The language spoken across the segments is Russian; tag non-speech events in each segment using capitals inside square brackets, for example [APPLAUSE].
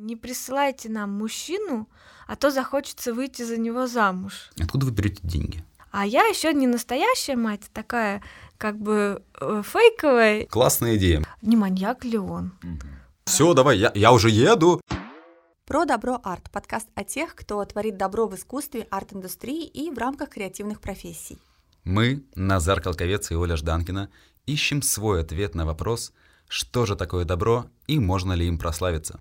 Не присылайте нам мужчину, а то захочется выйти за него замуж. Откуда вы берете деньги? А я еще не настоящая мать, такая как бы э, фейковая. Классная идея. Не маньяк ли он? Все, давай, я, я уже еду. Про добро арт подкаст о тех, кто творит добро в искусстве, арт-индустрии и в рамках креативных профессий. Мы, Назар Колковец и Оля Жданкина, ищем свой ответ на вопрос, что же такое добро и можно ли им прославиться.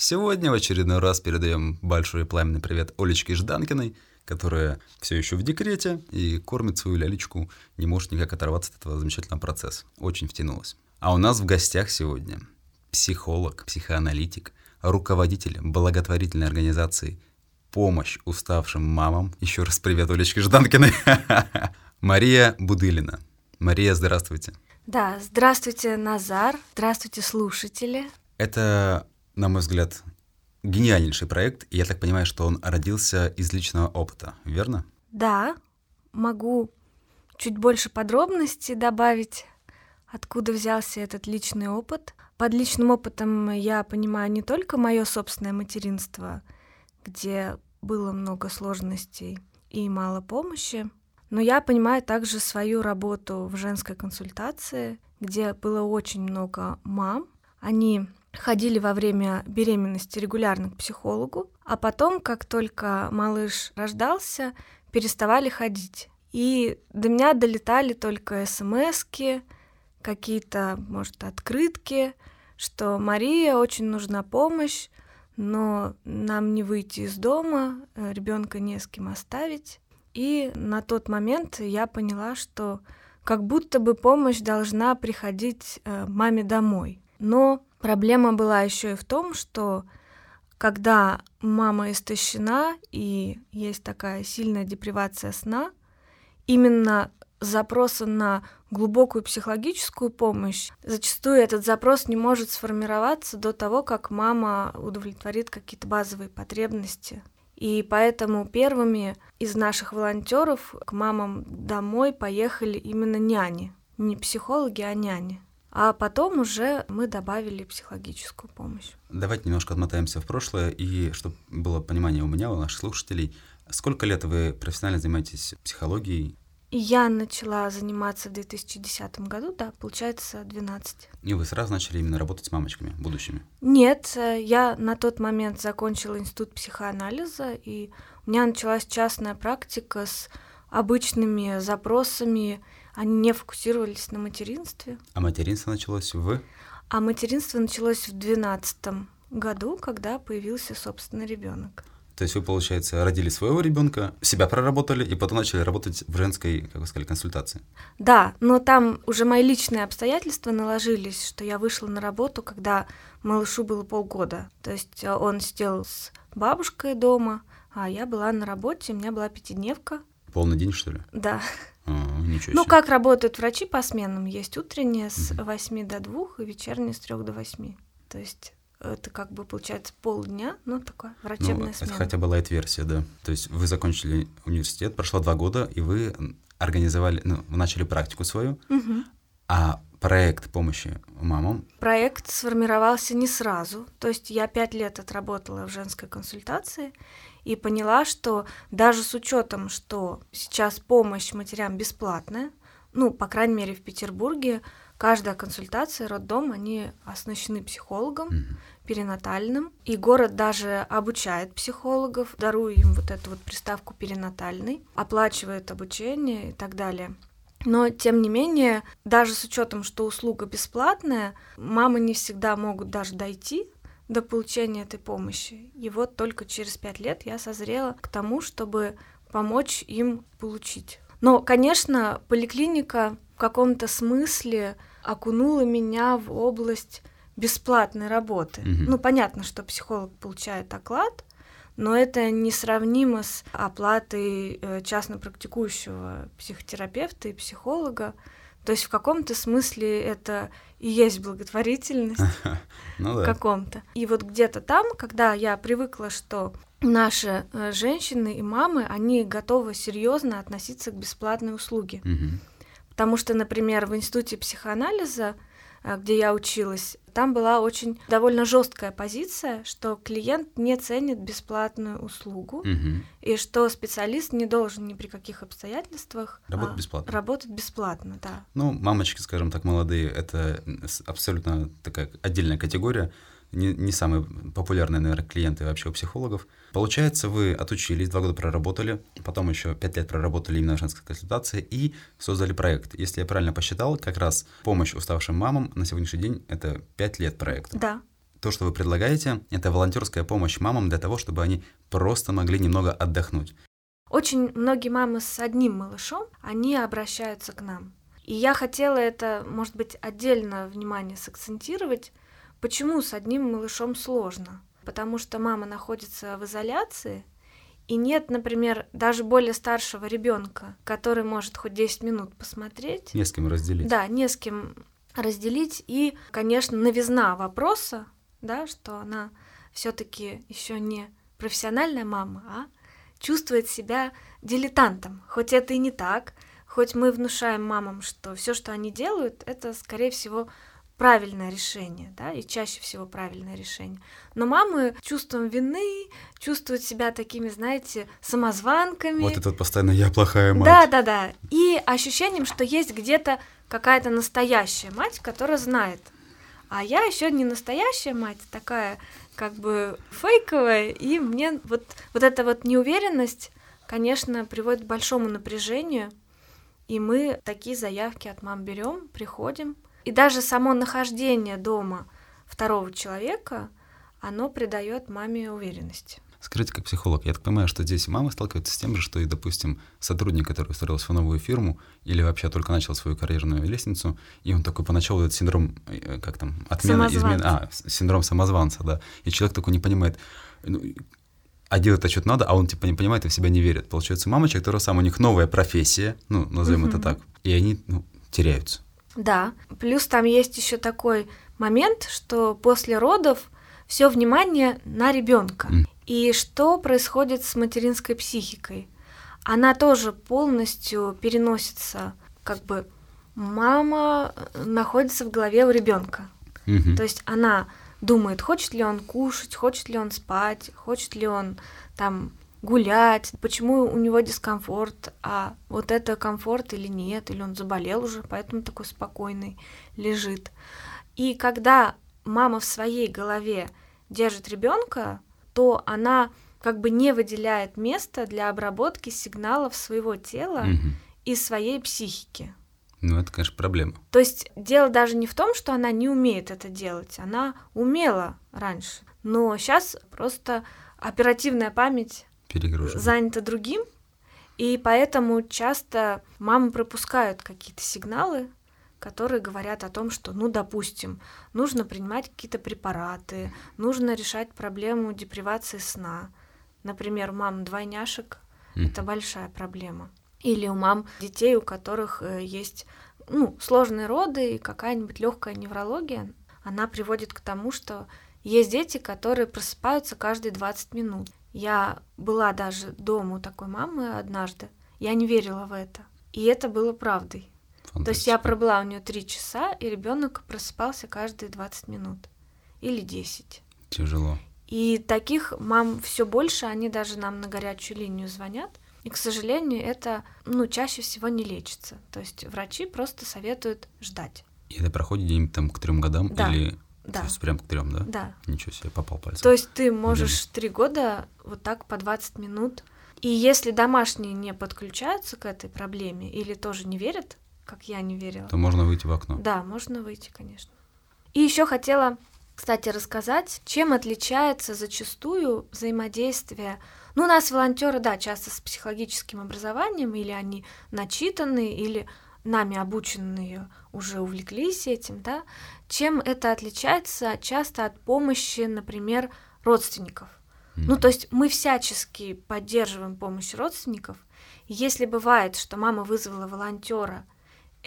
Сегодня в очередной раз передаем большой пламенный привет Олечке Жданкиной, которая все еще в декрете и кормит свою лялечку, не может никак оторваться от этого замечательного процесса. Очень втянулась. А у нас в гостях сегодня психолог, психоаналитик, руководитель благотворительной организации «Помощь уставшим мамам». Еще раз привет Олечке Жданкиной. [LAUGHS] Мария Будылина. Мария, здравствуйте. Да, здравствуйте, Назар. Здравствуйте, слушатели. Это на мой взгляд, гениальнейший проект, и я так понимаю, что он родился из личного опыта, верно? Да, могу чуть больше подробностей добавить, откуда взялся этот личный опыт. Под личным опытом я понимаю не только мое собственное материнство, где было много сложностей и мало помощи, но я понимаю также свою работу в женской консультации, где было очень много мам. Они ходили во время беременности регулярно к психологу, а потом, как только малыш рождался, переставали ходить. И до меня долетали только смс какие-то, может, открытки, что Мария очень нужна помощь, но нам не выйти из дома, ребенка не с кем оставить. И на тот момент я поняла, что как будто бы помощь должна приходить э, маме домой. Но Проблема была еще и в том, что когда мама истощена и есть такая сильная депривация сна, именно запроса на глубокую психологическую помощь, зачастую этот запрос не может сформироваться до того, как мама удовлетворит какие-то базовые потребности. И поэтому первыми из наших волонтеров к мамам домой поехали именно няни. Не психологи, а няни а потом уже мы добавили психологическую помощь. Давайте немножко отмотаемся в прошлое, и чтобы было понимание у меня, у наших слушателей, сколько лет вы профессионально занимаетесь психологией? Я начала заниматься в 2010 году, да, получается 12. И вы сразу начали именно работать с мамочками будущими? Нет, я на тот момент закончила институт психоанализа, и у меня началась частная практика с обычными запросами они не фокусировались на материнстве. А материнство началось в? А материнство началось в двенадцатом году, когда появился собственный ребенок. То есть вы, получается, родили своего ребенка, себя проработали и потом начали работать в женской, как вы сказали, консультации. Да, но там уже мои личные обстоятельства наложились, что я вышла на работу, когда малышу было полгода. То есть э, он сидел с бабушкой дома, а я была на работе, у меня была пятидневка. Полный день, что ли? Да. А, ничего ну, себе. как работают врачи по сменам? Есть утренняя с 8 до 2 и вечерняя с 3 до 8. То есть это как бы получается полдня, но такое врачебная ну, смена. Это хотя бы лайт-версия, да. То есть вы закончили университет, прошло два года, и вы организовали, ну, начали практику свою, Угу. а проект помощи мамам? Проект сформировался не сразу. То есть я пять лет отработала в женской консультации, и поняла, что даже с учетом, что сейчас помощь матерям бесплатная, ну, по крайней мере, в Петербурге каждая консультация, роддом, они оснащены психологом, mm-hmm. перинатальным, и город даже обучает психологов, даруя им вот эту вот приставку перинатальный, оплачивает обучение и так далее. Но, тем не менее, даже с учетом, что услуга бесплатная, мамы не всегда могут даже дойти до получения этой помощи. И вот только через пять лет я созрела к тому, чтобы помочь им получить. Но, конечно, поликлиника в каком-то смысле окунула меня в область бесплатной работы. Мгм. Ну, понятно, что психолог получает оклад, но это несравнимо с оплатой э, частно практикующего психотерапевта и психолога. То есть в каком-то смысле это и есть благотворительность [LAUGHS] ну, да. в каком-то. И вот где-то там, когда я привыкла, что наши э, женщины и мамы, они готовы серьезно относиться к бесплатной услуге. Мгм. Потому что, например, в институте психоанализа, где я училась, там была очень довольно жесткая позиция, что клиент не ценит бесплатную услугу, Мгм. и что специалист не должен ни при каких обстоятельствах Работать а, бесплатно. Работать бесплатно, да. Ну, мамочки, скажем так, молодые, это абсолютно такая отдельная категория. Не, не самые популярные, наверное, клиенты вообще у психологов. Получается, вы отучились, два года проработали, потом еще пять лет проработали именно в женской консультации и создали проект. Если я правильно посчитал, как раз помощь уставшим мамам на сегодняшний день — это пять лет проекта. Да, То, что вы предлагаете, это волонтерская помощь мамам для того, чтобы они просто могли немного отдохнуть. Очень многие мамы с одним малышом, они обращаются к нам. И я хотела это, может быть, отдельно внимание сакцентировать. Почему с одним малышом сложно? Потому что мама находится в изоляции, и нет, например, даже более старшего ребенка, который может хоть 10 минут посмотреть. Не с кем разделить. Да, не с кем разделить. И, конечно, новизна вопроса, да, что она все-таки еще не профессиональная мама, а чувствует себя дилетантом. Хоть это и не так, хоть мы внушаем мамам, что все, что они делают, это, скорее всего, правильное решение, да, и чаще всего правильное решение. Но мамы чувством вины чувствуют себя такими, знаете, самозванками. Вот это вот постоянно «я плохая мать». Да, да, да. И ощущением, что есть где-то какая-то настоящая мать, которая знает. А я еще не настоящая мать, такая как бы фейковая, и мне вот, вот эта вот неуверенность, конечно, приводит к большому напряжению, и мы такие заявки от мам берем, приходим, и даже само нахождение дома второго человека, оно придает маме уверенности. Скажите, как психолог, я так понимаю, что здесь мамы сталкиваются с тем же, что и, допустим, сотрудник, который устроился в новую фирму или вообще только начал свою карьерную лестницу, и он такой поначалу этот синдром, э, как там, отмена, измена, а, синдром самозванца, да, и человек такой не понимает, ну, а делать-то что-то надо, а он типа не понимает и в себя не верит. Получается, мамочек, то же самое, у них новая профессия, ну, назовем это Мгм. так, и они ну, теряются. Да, плюс там есть еще такой момент, что после родов все внимание на ребенка. И что происходит с материнской психикой? Она тоже полностью переносится, как бы мама э, находится в голове у ребенка. Мгм. То есть она думает, хочет ли он кушать, хочет ли он спать, хочет ли он там гулять, почему у него дискомфорт, а вот это комфорт или нет, или он заболел уже, поэтому такой спокойный лежит. И когда мама в своей голове держит ребенка, то она как бы не выделяет место для обработки сигналов своего тела Мгм. и своей психики. Ну, это, конечно, проблема. То есть дело даже не в том, что она не умеет это делать, она умела раньше, но сейчас просто оперативная память Перегружена. занята другим, и поэтому часто мамы пропускают какие-то сигналы, которые говорят о том, что, ну, допустим, нужно принимать какие-то препараты, нужно решать проблему депривации сна. Например, у мам двойняшек Мгм. это большая проблема. Или у мам детей, у которых э, есть ну, сложные роды и какая-нибудь легкая неврология, она приводит к тому, что есть дети, которые просыпаются каждые 20 минут. Я была даже дома у такой мамы однажды. Я не верила в это. И это было правдой. То есть я пробыла у нее 3 часа, и ребенок просыпался каждые 20 минут. Или 10. Тяжело. И таких мам все больше, они даже нам на горячую линию звонят. И, к сожалению, это ну, чаще всего не лечится. То есть врачи просто советуют ждать. И это проходит где-нибудь там к трем годам Да, или Да, то есть прям к трем, да? да. Ничего себе, попал пальцем. То есть ты можешь три года вот так по 20 минут. И если домашние не подключаются к этой проблеме или тоже не верят, как я не верила, То можно выйти в окно. Да, можно выйти, конечно. И еще хотела, кстати, рассказать, чем отличается зачастую взаимодействие. Ну, у нас волонтеры, да, часто с психологическим образованием, или они начитанные, или нами обученные уже увлеклись этим, да. Чем это отличается часто от помощи, например, родственников? Ну, то есть мы всячески поддерживаем помощь родственников. Если бывает, что мама вызвала волонтера,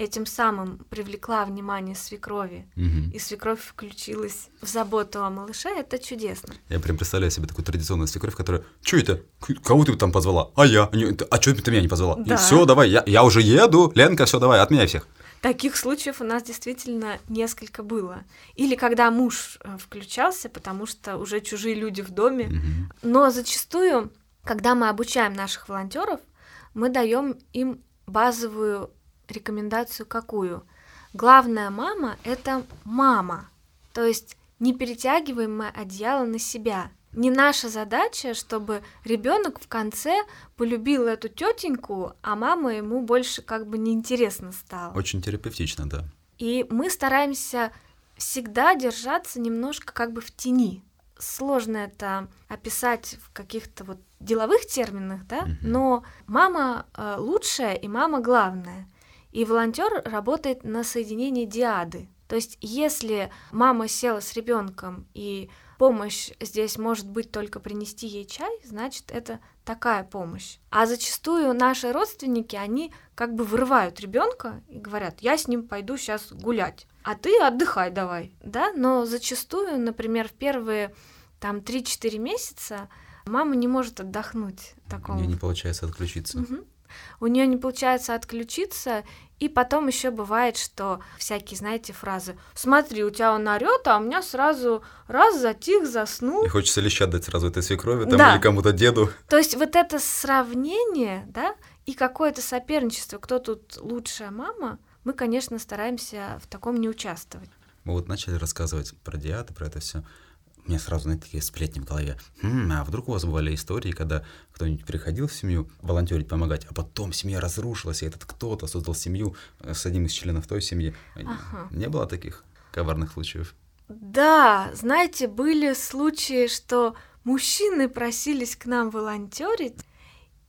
этим самым привлекла внимание свекрови, Мгм. и свекровь включилась в заботу о малыше, это чудесно. Я прям представляю себе такую традиционную свекровь, которая, что это? Кого ты там позвала? А я? «Не, ты- А что ты меня не позвала? Да. Все, давай, я, я уже еду. Ленка, все, давай, отменяй всех. Таких случаев у нас действительно несколько было. Или когда муж э, включался, потому что уже чужие люди в доме. Мгм. Но зачастую, когда мы обучаем наших волонтеров, мы даем им базовую рекомендацию какую? Главная мама — это мама. То есть не перетягиваем мы одеяло на себя. Не наша задача, чтобы ребенок в конце полюбил эту тетеньку, а мама ему больше как бы неинтересно стала. Очень терапевтично, да. И мы стараемся всегда держаться немножко как бы в тени. Сложно это описать в каких-то вот деловых терминах, да, но мама э, лучшая и мама главная. И волонтер работает на соединении диады. То есть, если мама села с ребенком и помощь здесь может быть только принести ей чай, значит, это такая помощь. А зачастую наши родственники, они как бы вырывают ребенка и говорят, я с ним пойду сейчас гулять, а ты отдыхай давай, да? Но зачастую, например, в первые там 3-4 месяца мама не может отдохнуть в У таком нее не получается отключиться. Мгм. У нее не получается отключиться, и потом еще бывает, что всякие, знаете, фразы «Смотри, у тебя он орет, а у меня сразу раз затих, заснул». И хочется леща дать сразу этой свекрови там, Да. или кому-то деду. То есть вот это сравнение, да, и какое-то соперничество, кто тут лучшая мама, мы, конечно, стараемся в таком не участвовать. Мы вот начали рассказывать про диаты, про это все. У меня сразу, знаете, такие сплетни в голове. «М, а вдруг у вас бывали истории, когда кто-нибудь приходил в семью волонтерить, помогать, а потом семья разрушилась, и этот кто-то создал семью э, с одним из членов той семьи. Ага. Не было таких коварных случаев? Да, знаете, были случаи, что мужчины просились к нам волонтерить,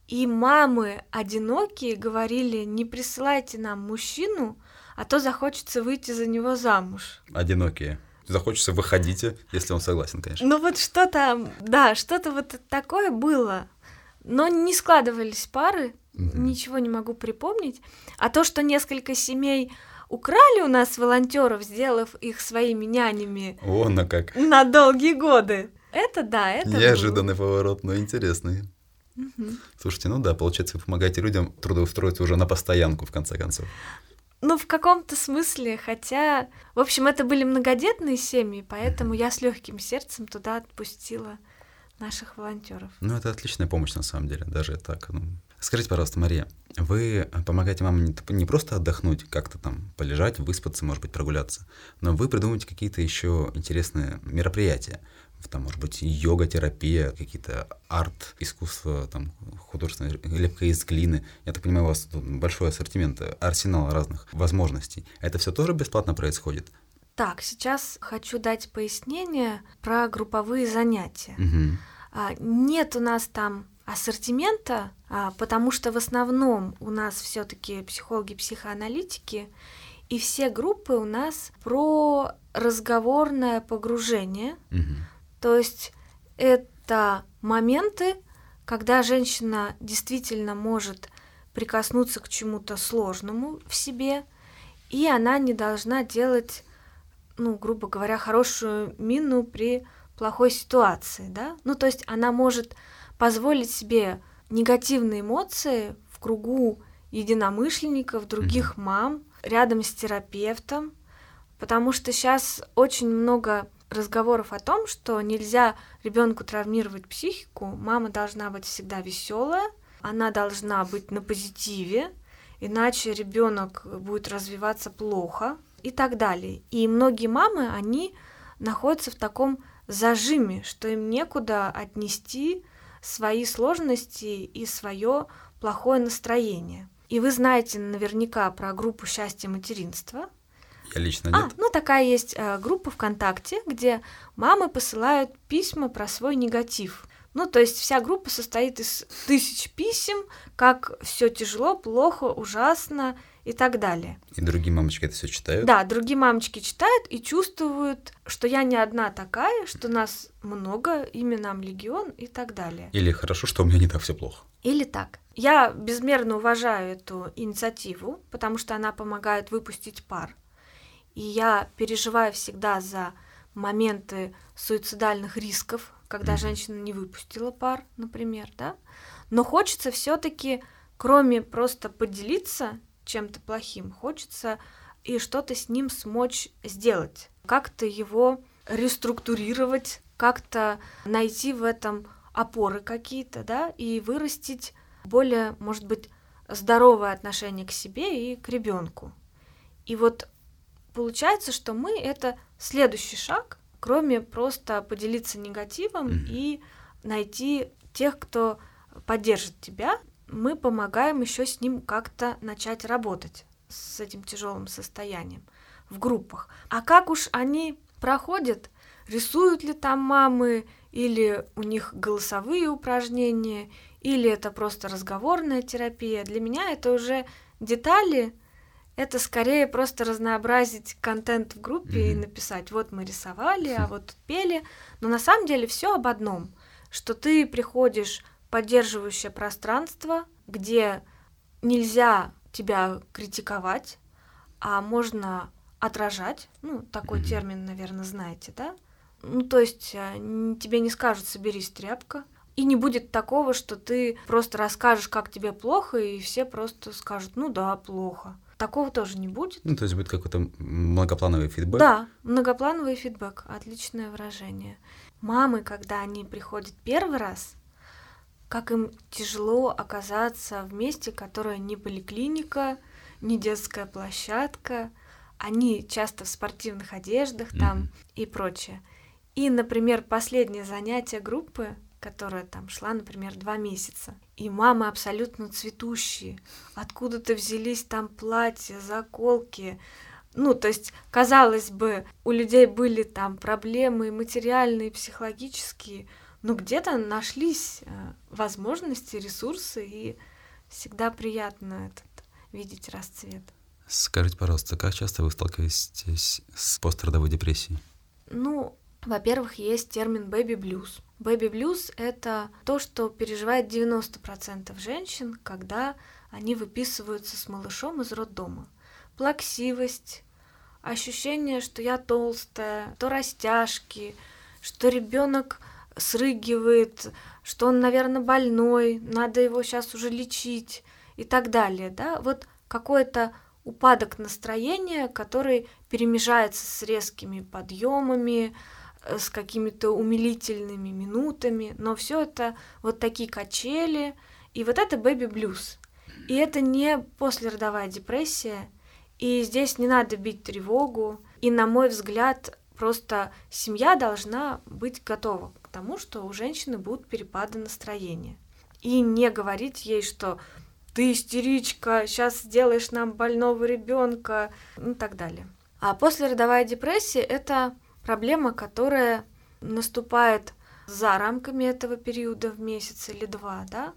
и мамы одинокие говорили, не присылайте нам мужчину, а то захочется выйти за него замуж. Одинокие. Захочется, выходите, если он согласен, конечно. Ну вот что-то, да, что-то вот такое было. Но не складывались пары, Мгм. ничего не могу припомнить. А то, что несколько семей украли у нас волонтеров, сделав их своими нянями Вон на как. на долгие годы. Это да, это. Неожиданный поворот, но интересный. Мгм. Слушайте, ну да, получается, вы помогаете людям трудоустроиться уже на постоянку, в конце концов. Ну, в каком-то смысле, хотя... В общем, это были многодетные семьи, поэтому я с легким сердцем туда отпустила наших волонтеров. Ну, это отличная помощь, на самом деле, даже так. ну. Скажите, пожалуйста, Мария, вы помогаете маме не, не просто отдохнуть, как-то там полежать, выспаться, может быть, прогуляться, но вы придумываете какие-то еще интересные мероприятия. Там, может быть, йога-терапия, какие-то арт, искусство, там, художественная лепка из глины. Я так понимаю, у вас тут большой ассортимент, э, арсенал разных возможностей. Это все тоже бесплатно происходит? Так, сейчас хочу дать пояснение про групповые занятия. Мгм. А, Нет у нас там ассортимента, а, потому что в основном у нас все-таки психологи, психоаналитики, и все группы у нас про разговорное погружение. Мгм. То есть это моменты, когда женщина действительно может прикоснуться к чему-то сложному в себе, и она не должна делать, ну, грубо говоря, хорошую мину при плохой ситуации, да? Ну, то есть она может позволить себе негативные эмоции в кругу единомышленников, других мам, рядом с терапевтом, потому что сейчас очень много разговоров о том, что нельзя ребенку травмировать психику, мама должна быть всегда веселая, она должна быть на позитиве, иначе ребенок будет развиваться плохо и так далее. И многие мамы, они находятся в таком зажиме, что им некуда отнести свои сложности и свое плохое настроение. И вы знаете наверняка про группу счастья материнства. Я лично А, нет. ну такая есть э, группа ВКонтакте, где мамы посылают письма про свой негатив. Ну, то есть вся группа состоит из тысяч писем, как все тяжело, плохо, ужасно и так далее. И другие мамочки это все читают? Да, другие мамочки читают и чувствуют, что я не одна такая, что нас много, имя нам легион и так далее. Или хорошо, что у меня не так все плохо. Или так. Я безмерно уважаю эту инициативу, потому что она помогает выпустить пар. И я переживаю всегда за моменты суицидальных рисков, когда mm-hmm. женщина не выпустила пар, например, да. Но хочется все-таки, кроме просто поделиться чем-то плохим, хочется и что-то с ним смочь сделать, как-то его реструктурировать, как-то найти в этом опоры какие-то, да, и вырастить более, может быть, здоровое отношение к себе и к ребенку. И вот получается, что мы это следующий шаг, кроме просто поделиться негативом mm-hmm. и найти тех, кто поддержит тебя, мы помогаем еще с ним как-то начать работать с этим тяжелым состоянием в группах. А как уж они проходят, рисуют ли там мамы, или у них голосовые упражнения, или это просто разговорная терапия. Для меня это уже детали, это скорее просто разнообразить контент в группе mm-hmm. и написать, вот мы рисовали, а вот тут пели. Но на самом деле все об одном, что ты приходишь в поддерживающее пространство, где нельзя тебя критиковать, а можно отражать. Ну, такой mm-hmm. термин, наверное, знаете, да? Ну, то есть а, тебе не скажут «соберись, тряпка», и не будет такого, что ты просто расскажешь, как тебе плохо, и все просто скажут «ну да, плохо». Такого тоже не будет. Ну, то есть будет какой-то многоплановый фидбэк? Да, многоплановый фидбэк. Отличное выражение. Мамы, когда они приходят первый раз, как им тяжело оказаться в месте, которое не поликлиника, не детская площадка. Они часто в спортивных одеждах там mm-hmm. и прочее. И, например, последнее занятие группы, которая там шла, например, два месяца, и мамы абсолютно цветущие, откуда-то взялись там платья, заколки, ну, то есть, казалось бы, у людей были там проблемы материальные, психологические, но где-то нашлись э, возможности, ресурсы, и всегда приятно этот, видеть расцвет. Скажите, пожалуйста, как часто вы сталкиваетесь с пострадовой депрессией? Ну, во-первых, есть термин baby blues. Baby blues — это то, что переживает 90% женщин, когда они выписываются с малышом из роддома. Плаксивость, ощущение, что я толстая, то растяжки, что ребенок срыгивает, что он, наверное, больной, надо его сейчас уже лечить и так далее, да, вот какое-то упадок настроения, который перемежается с резкими подъемами, с какими-то умилительными минутами, но все это вот такие качели, и вот это бэби-блюз. И это не послеродовая депрессия, и здесь не надо бить тревогу, и, на мой взгляд, просто семья должна быть готова к тому, что у женщины будут перепады настроения. И не говорить ей, что ты истеричка, сейчас сделаешь нам больного ребенка, ну и так далее. А послеродовая депрессия это проблема, которая наступает за рамками этого периода в месяц или два, да,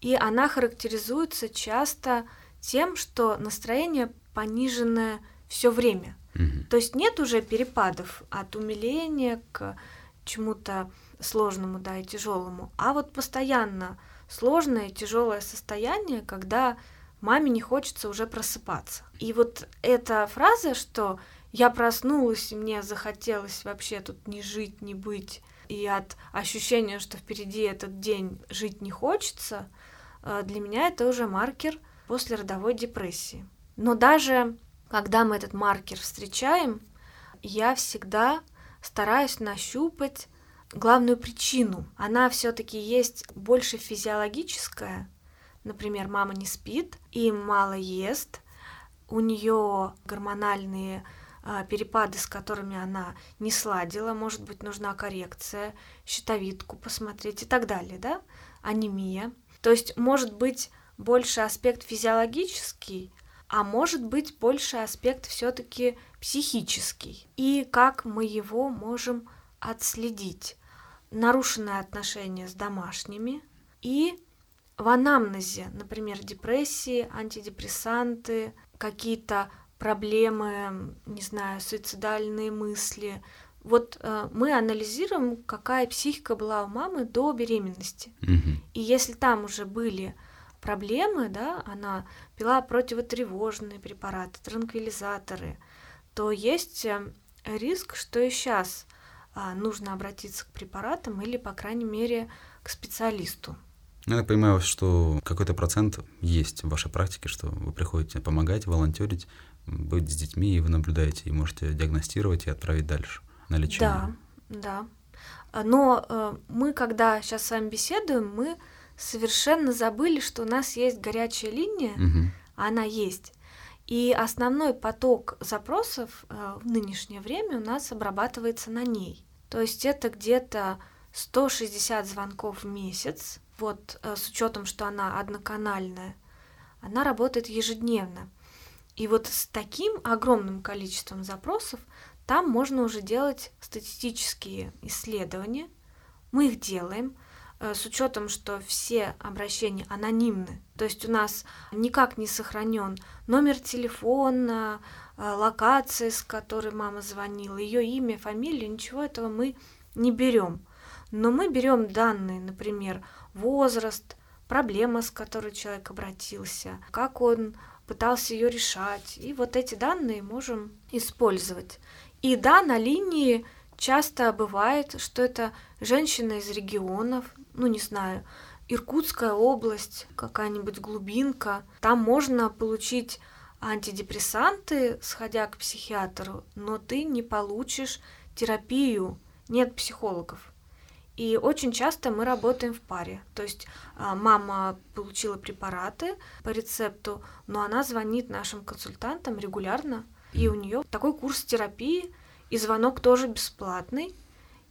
и она характеризуется часто тем, что настроение пониженное все время. Mm-hmm. То есть нет уже перепадов от умиления к чему-то сложному, да, и тяжелому, а вот постоянно сложное и тяжелое состояние, когда маме не хочется уже просыпаться. И вот эта фраза, что я проснулась, и мне захотелось вообще тут не жить, не быть. И от ощущения, что впереди этот день жить не хочется, э, для меня это уже маркер после родовой депрессии. Но даже когда мы этот маркер встречаем, я всегда стараюсь нащупать главную причину. Она все-таки есть больше физиологическая. Например, мама не спит и мало ест, у нее гормональные перепады, с которыми она не сладила, может быть, нужна коррекция, щитовидку посмотреть и так далее, да, анемия. То есть может быть больше аспект физиологический, а может быть больше аспект все-таки психический. И как мы его можем отследить? Нарушенные отношения с домашними и в анамнезе, например, депрессии, антидепрессанты, какие-то проблемы, не знаю, суицидальные мысли. Вот э, мы анализируем, какая психика была у мамы до беременности. Мгм. И если там уже были проблемы, да, она пила противотревожные препараты, транквилизаторы, то есть э, риск, что и сейчас нужно обратиться к препаратам или, по крайней мере, к специалисту. Я так понимаю, что какой-то процент есть в вашей практике, что вы приходите помогать, волонтерить, быть с детьми, и вы наблюдаете, и можете диагностировать и отправить дальше на лечение. Да, да. А, Но э, мы, когда сейчас с вами беседуем, мы совершенно забыли, что у нас есть горячая линия, а она есть. И основной поток запросов э, в нынешнее время у нас обрабатывается на ней. То есть это где-то 160 звонков в месяц. Вот э, с учетом, что она одноканальная, она работает ежедневно. И вот с таким огромным количеством запросов там можно уже делать статистические исследования. Мы их делаем э, с учетом, что все обращения анонимны. То есть у нас никак не сохранен номер телефона, э, локация, с которой мама звонила, ее имя, фамилия, ничего этого мы не берем. Но мы берем данные, например, возраст, проблема, с которой человек обратился, как он пытался ее решать. И вот эти данные можем использовать. И да, на линии часто бывает, что это женщина из регионов, ну не знаю, Иркутская область, какая-нибудь глубинка. Там можно получить антидепрессанты, сходя к психиатру, но ты не получишь терапию, нет психологов. И очень часто мы работаем в паре. То есть а, мама получила препараты по рецепту, но она звонит нашим консультантам регулярно, и у нее такой курс терапии, и звонок тоже бесплатный,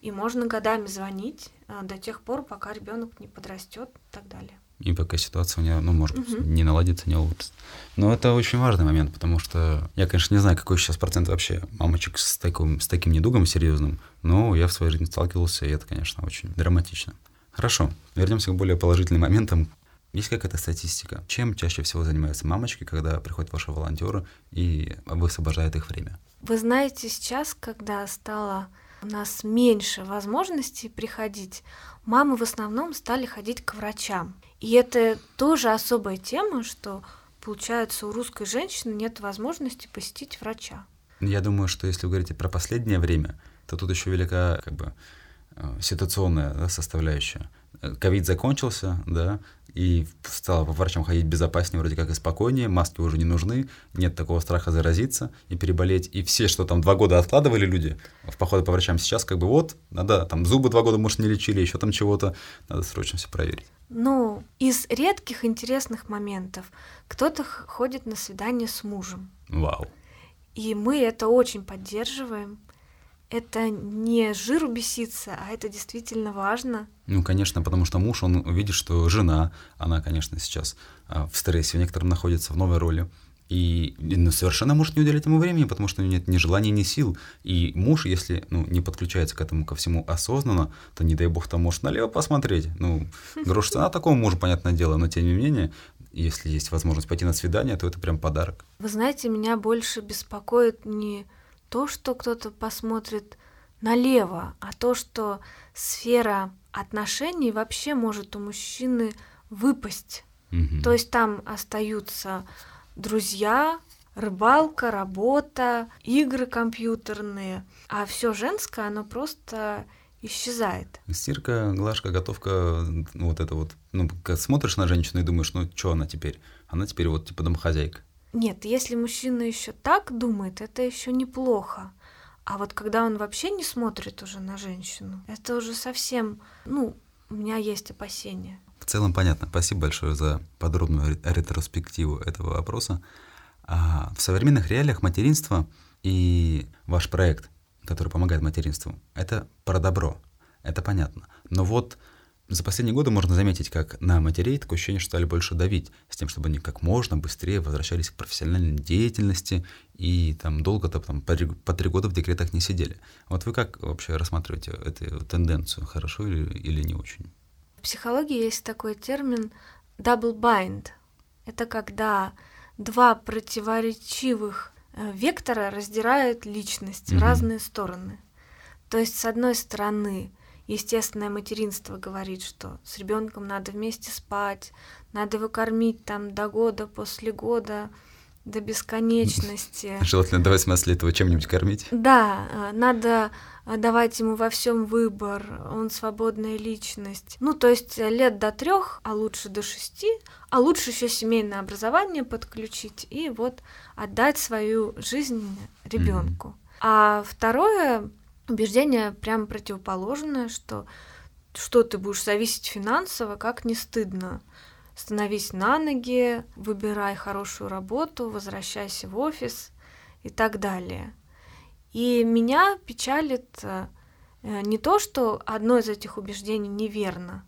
и можно годами звонить а, до тех пор, пока ребенок не подрастет и так далее. И пока ситуация у нее, ну, может быть, не наладится, не улучшится. Но это очень важный момент, потому что я, конечно, не знаю, какой сейчас процент вообще мамочек с таким, с таким недугом серьезным, но я в своей жизни сталкивался, и это, конечно, очень драматично. Хорошо, вернемся к более положительным моментам. Есть какая-то статистика? Чем чаще всего занимаются мамочки, когда приходят ваши волонтеры и высвобождают их время? Вы знаете, сейчас, когда стало у нас меньше возможностей приходить, мамы в основном стали ходить к врачам. И это тоже особая тема, что, получается, у русской женщины нет возможности посетить врача. Я думаю, что если вы говорите про последнее время, то тут еще велика как бы э, ситуационная да, составляющая. Ковид закончился, да, и стало по врачам ходить безопаснее, вроде как и спокойнее, маски уже не нужны, нет такого страха заразиться и переболеть. И все, что там два года откладывали люди в походы по врачам, сейчас как бы вот, надо, там зубы два года, может, не лечили, еще там чего-то, надо срочно все проверить. Ну, из редких интересных моментов кто-то ходит на свидание с мужем. Вау. И мы это очень поддерживаем. Это не жиру беситься, а это действительно важно. Ну, конечно, потому что муж, он видит, что жена, она, конечно, сейчас а, в стрессе в некотором находится, в новой роли. И ну, совершенно может не уделять ему времени, потому что у него нет ни желания, ни сил. И муж, если ну, не подключается к этому ко всему осознанно, то, не дай бог, там может налево посмотреть. Ну, грош цена такому мужу, понятное дело, но тем не менее, если есть возможность пойти на свидание, то это прям подарок. Вы знаете, меня больше беспокоит не то, что кто-то посмотрит налево, а то, что сфера отношений вообще может у мужчины выпасть. Мгм. То есть там остаются друзья, рыбалка, работа, игры компьютерные, а все женское, оно просто исчезает. Стирка, глажка, готовка, ну, вот это вот. Ну, смотришь на женщину и думаешь, ну, что она теперь? Она теперь вот типа домохозяйка. Нет, если мужчина еще так думает, это еще неплохо. А вот когда он вообще не смотрит уже на женщину, это уже совсем, ну, у меня есть опасения. В целом понятно. Спасибо большое за подробную ре- ретроспективу этого вопроса. А в современных реалиях материнство и ваш проект, который помогает материнству, это про добро. Это понятно. Но вот за последние годы можно заметить, как на матерей такое ощущение, что стали больше давить, с тем, чтобы они как можно быстрее возвращались к профессиональной деятельности и там долго-то там по три года в декретах не сидели. Вот вы как вообще рассматриваете эту тенденцию, хорошо или, или не очень? В психологии есть такой термин double bind. Это когда два противоречивых э, вектора раздирают личность mm-hmm. в разные стороны. То есть, с одной стороны, естественное материнство говорит, что с ребенком надо вместе спать, надо его кормить там до года, после года, до бесконечности. Желательно давать смысле этого чем-нибудь кормить. Да, э, надо э, давать ему во всем выбор, он свободная личность. Ну, то есть э, лет до трех, а лучше до шести, а лучше еще семейное образование подключить и вот отдать свою жизнь ребенку. Mm-hmm. А второе убеждение прямо противоположное, что что ты будешь зависеть финансово, как не стыдно становись на ноги, выбирай хорошую работу, возвращайся в офис и так далее. И меня печалит э, не то, что одно из этих убеждений неверно,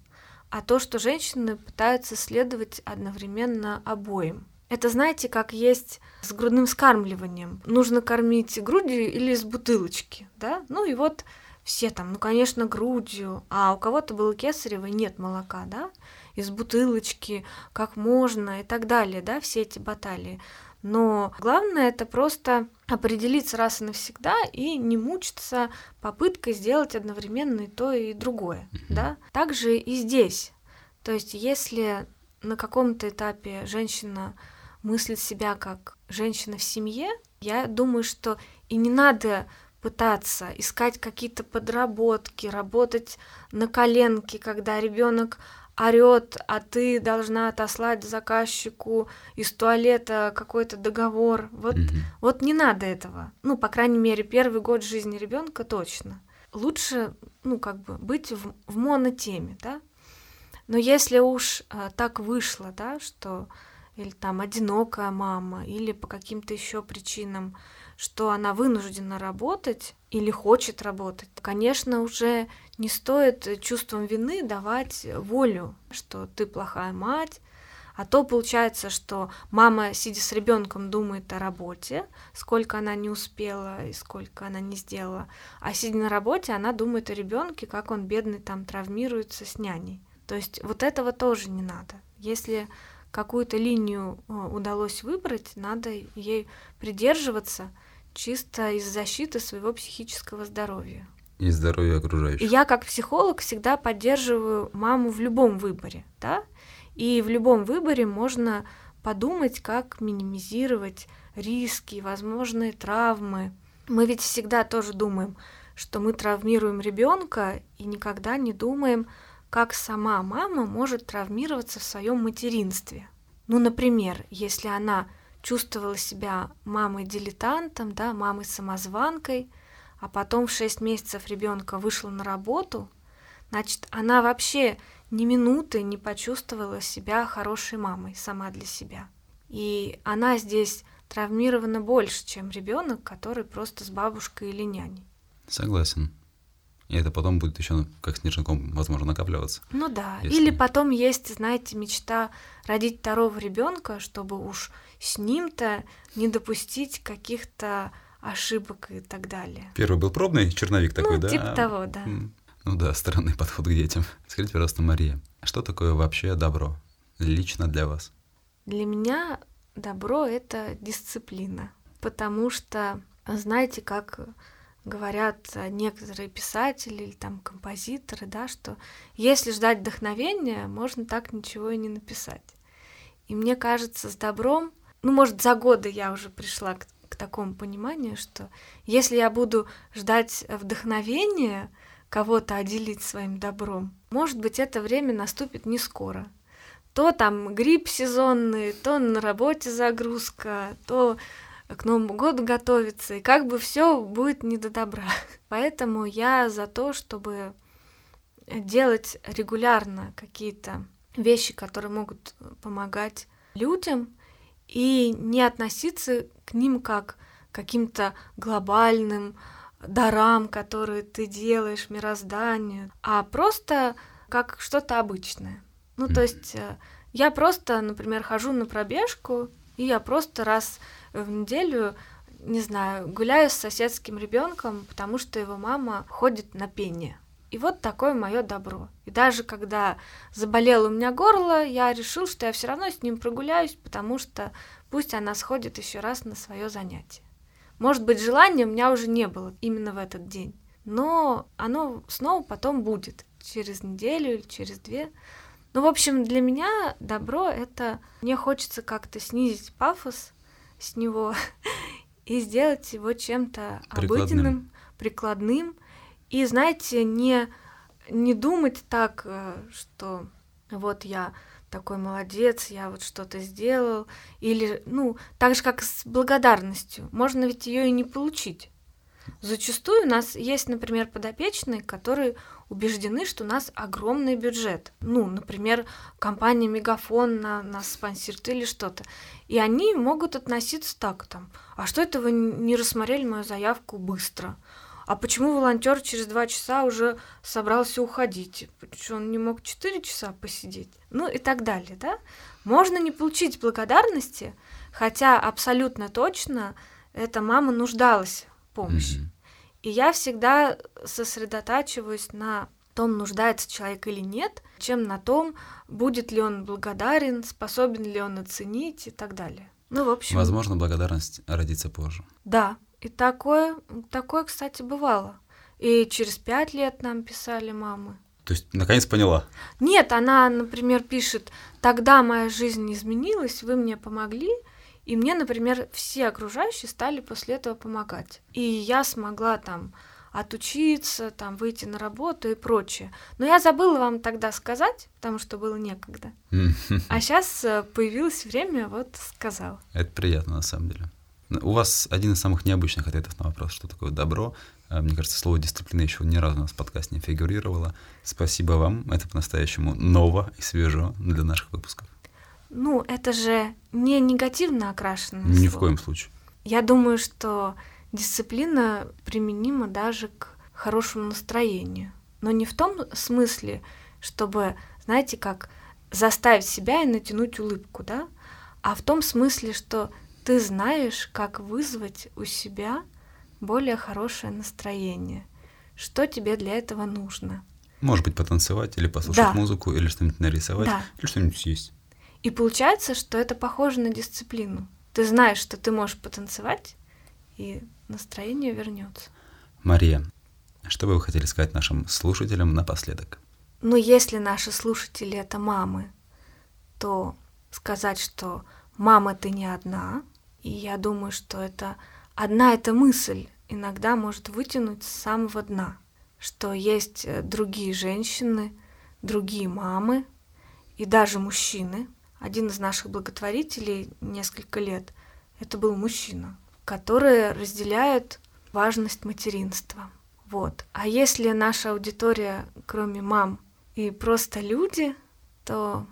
а то, что женщины пытаются следовать одновременно обоим. Это, знаете, как есть с грудным скармливанием. Нужно кормить грудью или из бутылочки, да? Ну и вот все там, ну, конечно, грудью, а у кого-то было кесарево, нет молока, да? Из бутылочки, как можно и так далее, да, все эти баталии. Но главное это просто определиться раз и навсегда и не мучиться попыткой сделать одновременно и то, и другое, да. Также и здесь. То есть если на каком-то этапе женщина мыслит себя как женщина в семье, я думаю, что и не надо пытаться искать какие-то подработки, работать на коленке, когда ребенок орет, а ты должна отослать заказчику из туалета какой-то договор. Вот, mm вот не надо этого. Ну, по крайней мере, первый год жизни ребенка точно. Лучше, ну, как бы быть в, в монотеме, да. Но если уж а, так вышло, да, что или там одинокая мама, или по каким-то еще причинам что она вынуждена работать или хочет работать, конечно, уже не стоит чувством вины давать волю, что ты плохая мать, а то получается, что мама, сидя с ребенком, думает о работе, сколько она не успела и сколько она не сделала, а сидя на работе, она думает о ребенке, как он бедный там травмируется с няней. То есть вот этого тоже не надо. Если какую-то линию э, удалось выбрать, надо ей придерживаться чисто из защиты своего психического здоровья. И здоровья окружающих. И я как психолог всегда поддерживаю маму в любом выборе, да? И в любом выборе можно подумать, как минимизировать риски, возможные травмы. Мы ведь всегда тоже думаем, что мы травмируем ребенка и никогда не думаем, как сама мама может травмироваться в своем материнстве. Ну, например, если она чувствовала себя мамой-дилетантом, да, мамой-самозванкой, а потом в 6 месяцев ребенка вышла на работу, значит, она вообще ни минуты не почувствовала себя хорошей мамой сама для себя. И она здесь травмирована больше, чем ребенок, который просто с бабушкой или няней. Согласен. И это потом будет еще как снежником, возможно, накапливаться. Ну да. Если... Или потом есть, знаете, мечта родить второго ребенка, чтобы уж с ним-то не допустить каких-то ошибок и так далее. Первый был пробный черновик такой, ну, да? Типа того, да. Ну да, странный [LAUGHS] подход к детям. Скажите, пожалуйста, Мария, что такое вообще добро лично для вас? Для меня добро — это дисциплина, потому что, знаете, как говорят некоторые писатели или там композиторы, да, что если ждать вдохновения, можно так ничего и не написать. И мне кажется, с добром, ну, может, за годы я уже пришла к, к такому пониманию, что если я буду ждать вдохновения кого-то отделить своим добром, может быть, это время наступит не скоро. То там грипп сезонный, то на работе загрузка, то к Новому году готовиться, и как бы все будет не до добра. [LAUGHS] Поэтому я за то, чтобы делать регулярно какие-то вещи, которые могут помогать людям, и не относиться к ним как к каким-то глобальным дарам, которые ты делаешь, мирозданию, а просто как что-то обычное. Ну, то есть э, я просто, например, хожу на пробежку, и я просто раз в неделю, не знаю, гуляю с соседским ребенком, потому что его мама ходит на пение. И вот такое мое добро. И даже когда заболело у меня горло, я решил, что я все равно с ним прогуляюсь, потому что пусть она сходит еще раз на свое занятие. Может быть, желания у меня уже не было именно в этот день, но оно снова потом будет через неделю или через две. Ну, в общем, для меня добро это мне хочется как-то снизить пафос с него [LAUGHS] и сделать его чем-то обыденным, прикладным, и, знаете, не, не думать так, э, что вот я такой молодец, я вот что-то сделал, или, ну, так же, как с благодарностью. Можно ведь ее и не получить. Зачастую у нас есть, например, подопечные, которые убеждены, что у нас огромный бюджет. Ну, например, компания Мегафон на, нас спонсирует или что-то. И они могут относиться так, там, а что это вы не рассмотрели мою заявку быстро? а почему волонтер через два часа уже собрался уходить? Почему он не мог четыре часа посидеть? Ну и так далее, да? Можно не получить благодарности, хотя абсолютно точно эта мама нуждалась в помощи. Mm-hmm. И я всегда сосредотачиваюсь на том, нуждается человек или нет, чем на том, будет ли он благодарен, способен ли он оценить и так далее. Ну, в общем... Возможно, благодарность родится позже. Да, и такое, такое, кстати, бывало. И через пять лет нам писали мамы. То есть, наконец поняла? Нет, она, например, пишет, тогда моя жизнь изменилась, вы мне помогли, и мне, например, все окружающие стали после этого помогать. И я смогла там отучиться, там выйти на работу и прочее. Но я забыла вам тогда сказать, потому что было некогда. [LAUGHS] А сейчас э, появилось время, вот сказала. Это приятно на самом деле. У вас один из самых необычных ответов на вопрос, что такое добро. А, мне кажется, слово дисциплина еще ни разу у нас в подкасте не фигурировало. Спасибо вам. Это по-настоящему ново и свежо для наших выпусков. Ну, это же не негативно окрашено. Ни слово. в коем случае. Я думаю, что дисциплина применима даже к хорошему настроению. Но не в том смысле, чтобы, знаете, как заставить себя и натянуть улыбку, да, а в том смысле, что ты знаешь, как вызвать у себя более хорошее настроение. Что тебе для этого нужно? Может быть, потанцевать или послушать да. музыку, или что-нибудь нарисовать, да. или что-нибудь съесть. И получается, что это похоже на дисциплину. Ты знаешь, что ты можешь потанцевать, и настроение вернется. Мария, что бы вы хотели сказать нашим слушателям напоследок? Ну, если наши слушатели это мамы, то сказать, что мама ты не одна, и я думаю, что это одна эта мысль иногда может вытянуть с самого дна, что есть э, другие женщины, другие мамы и даже мужчины. Один из наших благотворителей несколько лет это был мужчина, которые разделяют важность материнства. Вот. А если наша аудитория, кроме мам и просто люди, то,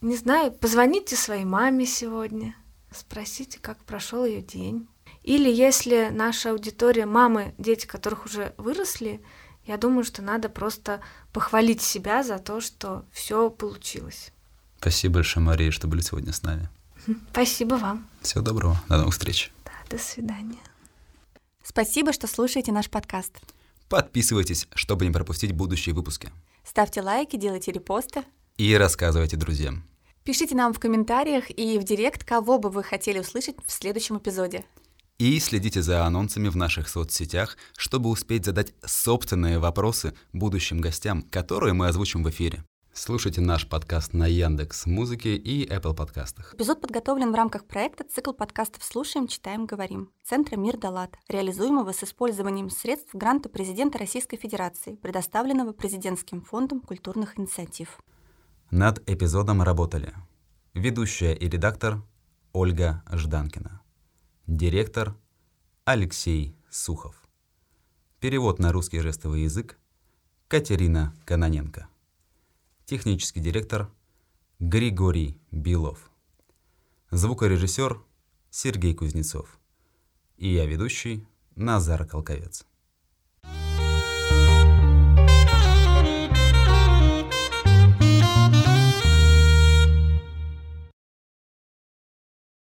не знаю, позвоните своей маме сегодня – спросите, как прошел ее день. Или если наша аудитория мамы, дети которых уже выросли, я думаю, что надо просто похвалить себя за то, что все получилось. Спасибо большое, Мария, что были сегодня с нами. Спасибо вам. Всего доброго. До новых встреч. Да, до свидания. Спасибо, что слушаете наш подкаст. Подписывайтесь, чтобы не пропустить будущие выпуски. Ставьте лайки, делайте репосты. И рассказывайте друзьям. Пишите нам в комментариях и в директ, кого бы вы хотели услышать в следующем эпизоде. И следите за анонсами в наших соцсетях, чтобы успеть задать собственные вопросы будущим гостям, которые мы озвучим в эфире. Слушайте наш подкаст на Яндекс Музыке и Apple подкастах. Эпизод подготовлен в рамках проекта «Цикл подкастов «Слушаем, читаем, говорим» Центра «Мир Далат», реализуемого с использованием средств гранта президента Российской Федерации, предоставленного Президентским фондом культурных инициатив. Над эпизодом работали ведущая и редактор Ольга Жданкина, директор Алексей Сухов, перевод на русский жестовый язык Катерина Каноненко, технический директор Григорий Белов, звукорежиссер Сергей Кузнецов и я ведущий Назар Колковец.